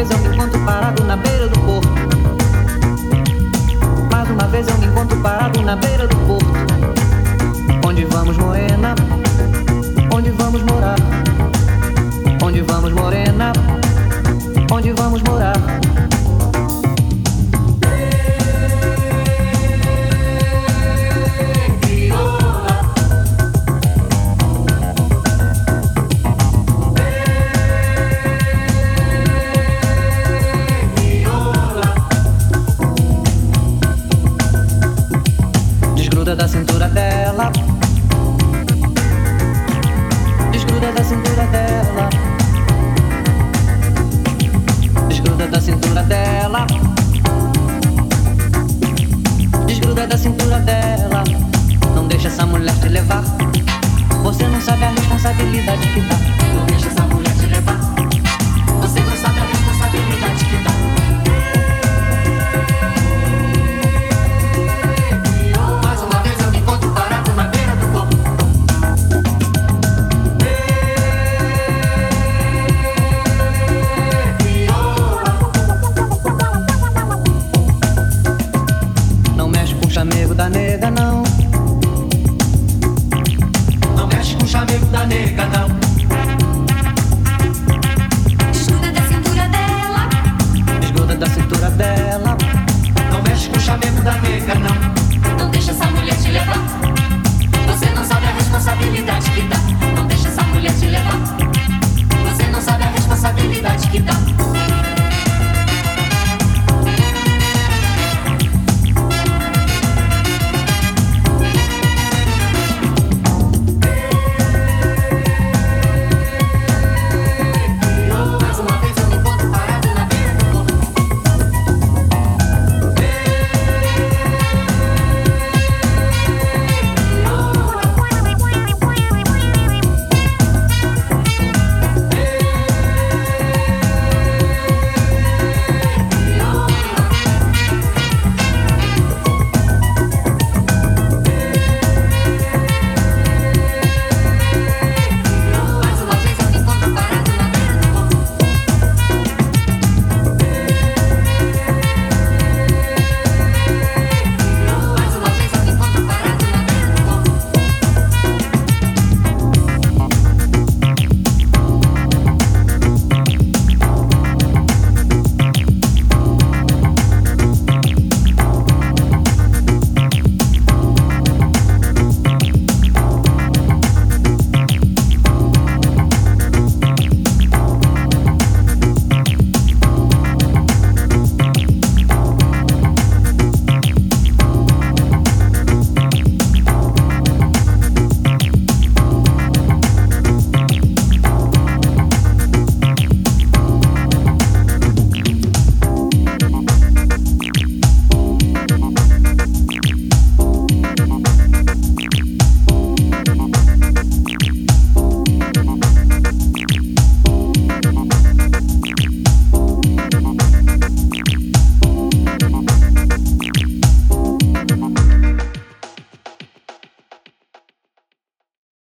vez eu me encontro parado na beira do porto. Mais uma vez eu me encontro parado na beira do porto. Onde vamos, morena? Onde vamos morar? Onde vamos, morena? Onde vamos morar? Dela. Desgruda da cintura dela. Desgruda da cintura dela. Desgruda da cintura dela. Não deixa essa mulher te levar. Você não sabe a responsabilidade que dá. não. Não mexe com o chamego da nega não.